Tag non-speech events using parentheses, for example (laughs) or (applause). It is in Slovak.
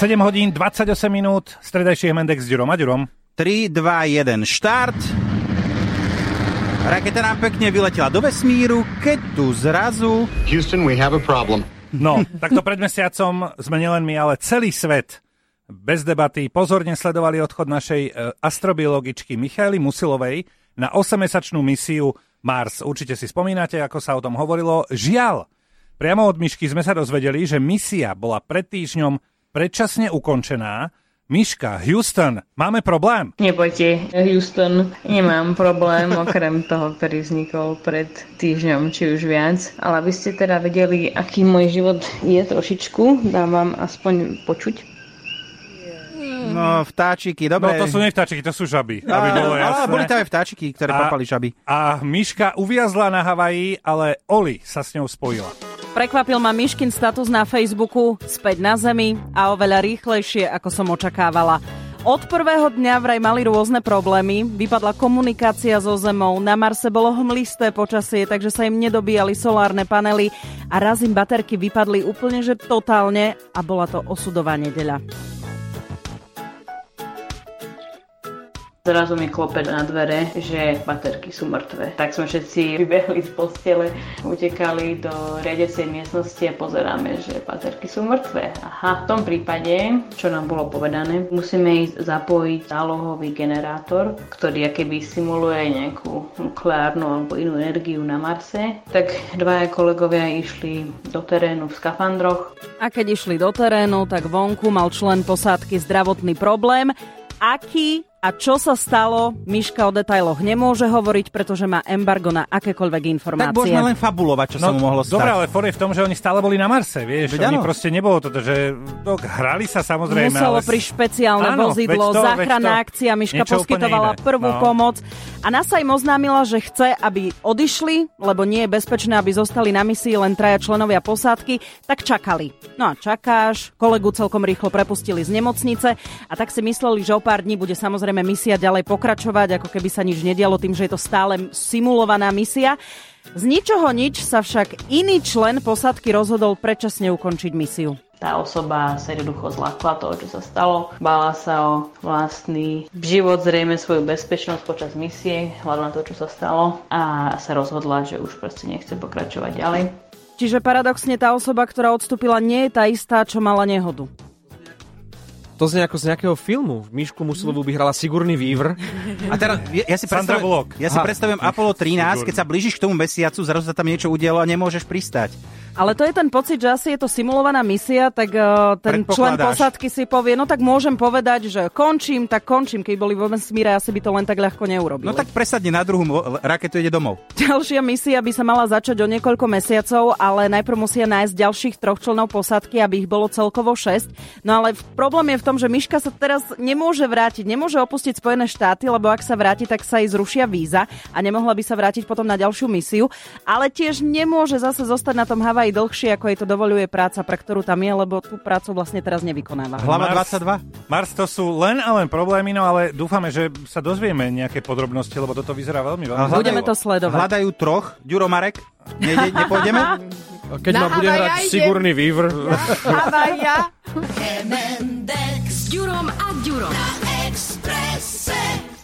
7 hodín 28 minút, stredajší Mendex s Ďurom a Ďurom. 3, 2, 1, štart. Raketa nám pekne vyletela do vesmíru, keď tu zrazu... Houston, we have a problem. No, takto pred mesiacom sme nielen my, ale celý svet bez debaty pozorne sledovali odchod našej e, astrobiologičky Michaely Musilovej na 8-mesačnú misiu Mars. Určite si spomínate, ako sa o tom hovorilo. Žiaľ, priamo od Myšky sme sa dozvedeli, že misia bola pred týždňom predčasne ukončená. Miška, Houston, máme problém? Nebojte, Houston, nemám problém, okrem toho, ktorý vznikol pred týždňom, či už viac. Ale aby ste teda vedeli, aký môj život je trošičku, dám vám aspoň počuť. No, vtáčiky, dobre. No to sú nie vtáčiky, to sú žaby, aby bolo jasné. Ale boli tam aj vtáčiky, ktoré A- papali žaby. A Miška uviazla na Havaji, ale Oli sa s ňou spojila. Prekvapil ma Myškin status na Facebooku späť na zemi a oveľa rýchlejšie, ako som očakávala. Od prvého dňa vraj mali rôzne problémy, vypadla komunikácia so Zemou, na Marse bolo hmlisté počasie, takže sa im nedobíjali solárne panely a raz im baterky vypadli úplne že totálne a bola to osudová nedeľa. Zrazu mi klope na dvere, že baterky sú mŕtve. Tak sme všetci (laughs) vybehli z postele, utekali do riadecej miestnosti a pozeráme, že baterky sú mŕtve. Aha, v tom prípade, čo nám bolo povedané, musíme ísť zapojiť zálohový generátor, ktorý akéby simuluje nejakú nukleárnu alebo inú energiu na Marse. Tak dvaja kolegovia išli do terénu v skafandroch, A keď išli do terénu, tak vonku mal člen posádky zdravotný problém. Aký a čo sa stalo, Miška o detailoch nemôže hovoriť, pretože má embargo na akékoľvek informácie. Tak môžeme len fabulovať, čo sa mu mohlo stať. No, Dobre, ale for je v tom, že oni stále boli na Marse, vieš. Veď oni áno. proste nebolo toto, že no, hrali sa samozrejme, Muselo ale... prísť špeciálne Áno, vozidlo, to, záchranná to. akcia, Miška poskytovala prvú No. pomoc a NASA im oznámila, že chce, aby odišli, lebo nie je bezpečné, aby zostali na misii len traja členovia posádky, tak čakali. No a čakáš, kolegu celkom rýchlo prepustili z nemocnice a tak si mysleli, že o pár dní bude samozrejme misia ďalej pokračovať, ako keby sa nič nedialo tým, že je to stále simulovaná misia. Z ničoho nič sa však iný člen posádky rozhodol predčasne ukončiť misiu. Tá osoba sa jednoducho zlakla toho, čo sa stalo. Bála sa o vlastný život, zrejme svoju bezpečnosť počas misie, hľadom na to, čo sa stalo a sa rozhodla, že už proste nechce pokračovať ďalej. Čiže paradoxne tá osoba, ktorá odstúpila, nie je tá istá, čo mala nehodu. To znie ako z nejakého filmu. Myšku Musilovú by hrala Sigurný Vývr. A teraz, ja, ja si Sandra predstavujem, Bullock. ja si Aha. predstavujem Apollo 13, keď sa blížiš k tomu mesiacu, zrazu sa tam niečo udialo a nemôžeš pristať. Ale to je ten pocit, že asi je to simulovaná misia, tak uh, ten člen posádky si povie, no tak môžem povedať, že končím, tak končím. Keď boli vo vesmíre, asi by to len tak ľahko neurobili. No tak presadne na druhú raketu ide domov. (laughs) Ďalšia misia by sa mala začať o niekoľko mesiacov, ale najprv musia nájsť ďalších troch členov posádky, aby ich bolo celkovo 6. No ale problém je v tom, že Miška sa teraz nemôže vrátiť, nemôže opustiť Spojené štáty, lebo ak sa vráti, tak sa jej zrušia víza a nemohla by sa vrátiť potom na ďalšiu misiu. Ale tiež nemôže zase zostať na tom Havaji dlhšie, ako jej to dovoluje práca, pre ktorú tam je, lebo tú prácu vlastne teraz nevykonáva. Hlava Mars- 22. Mars to sú len a len problémy, no ale dúfame, že sa dozvieme nejaké podrobnosti, lebo toto vyzerá veľmi, veľmi Hľadajú- Budeme to sledovať. Hľadajú troch. Ďuro Marek, nejde, nepôjdeme? (laughs) Keď Na ma bude Havaja hrať idem. Sigurný Vývr. Havaja. (laughs) M&X s Ďurom a Ďurom na Expresse.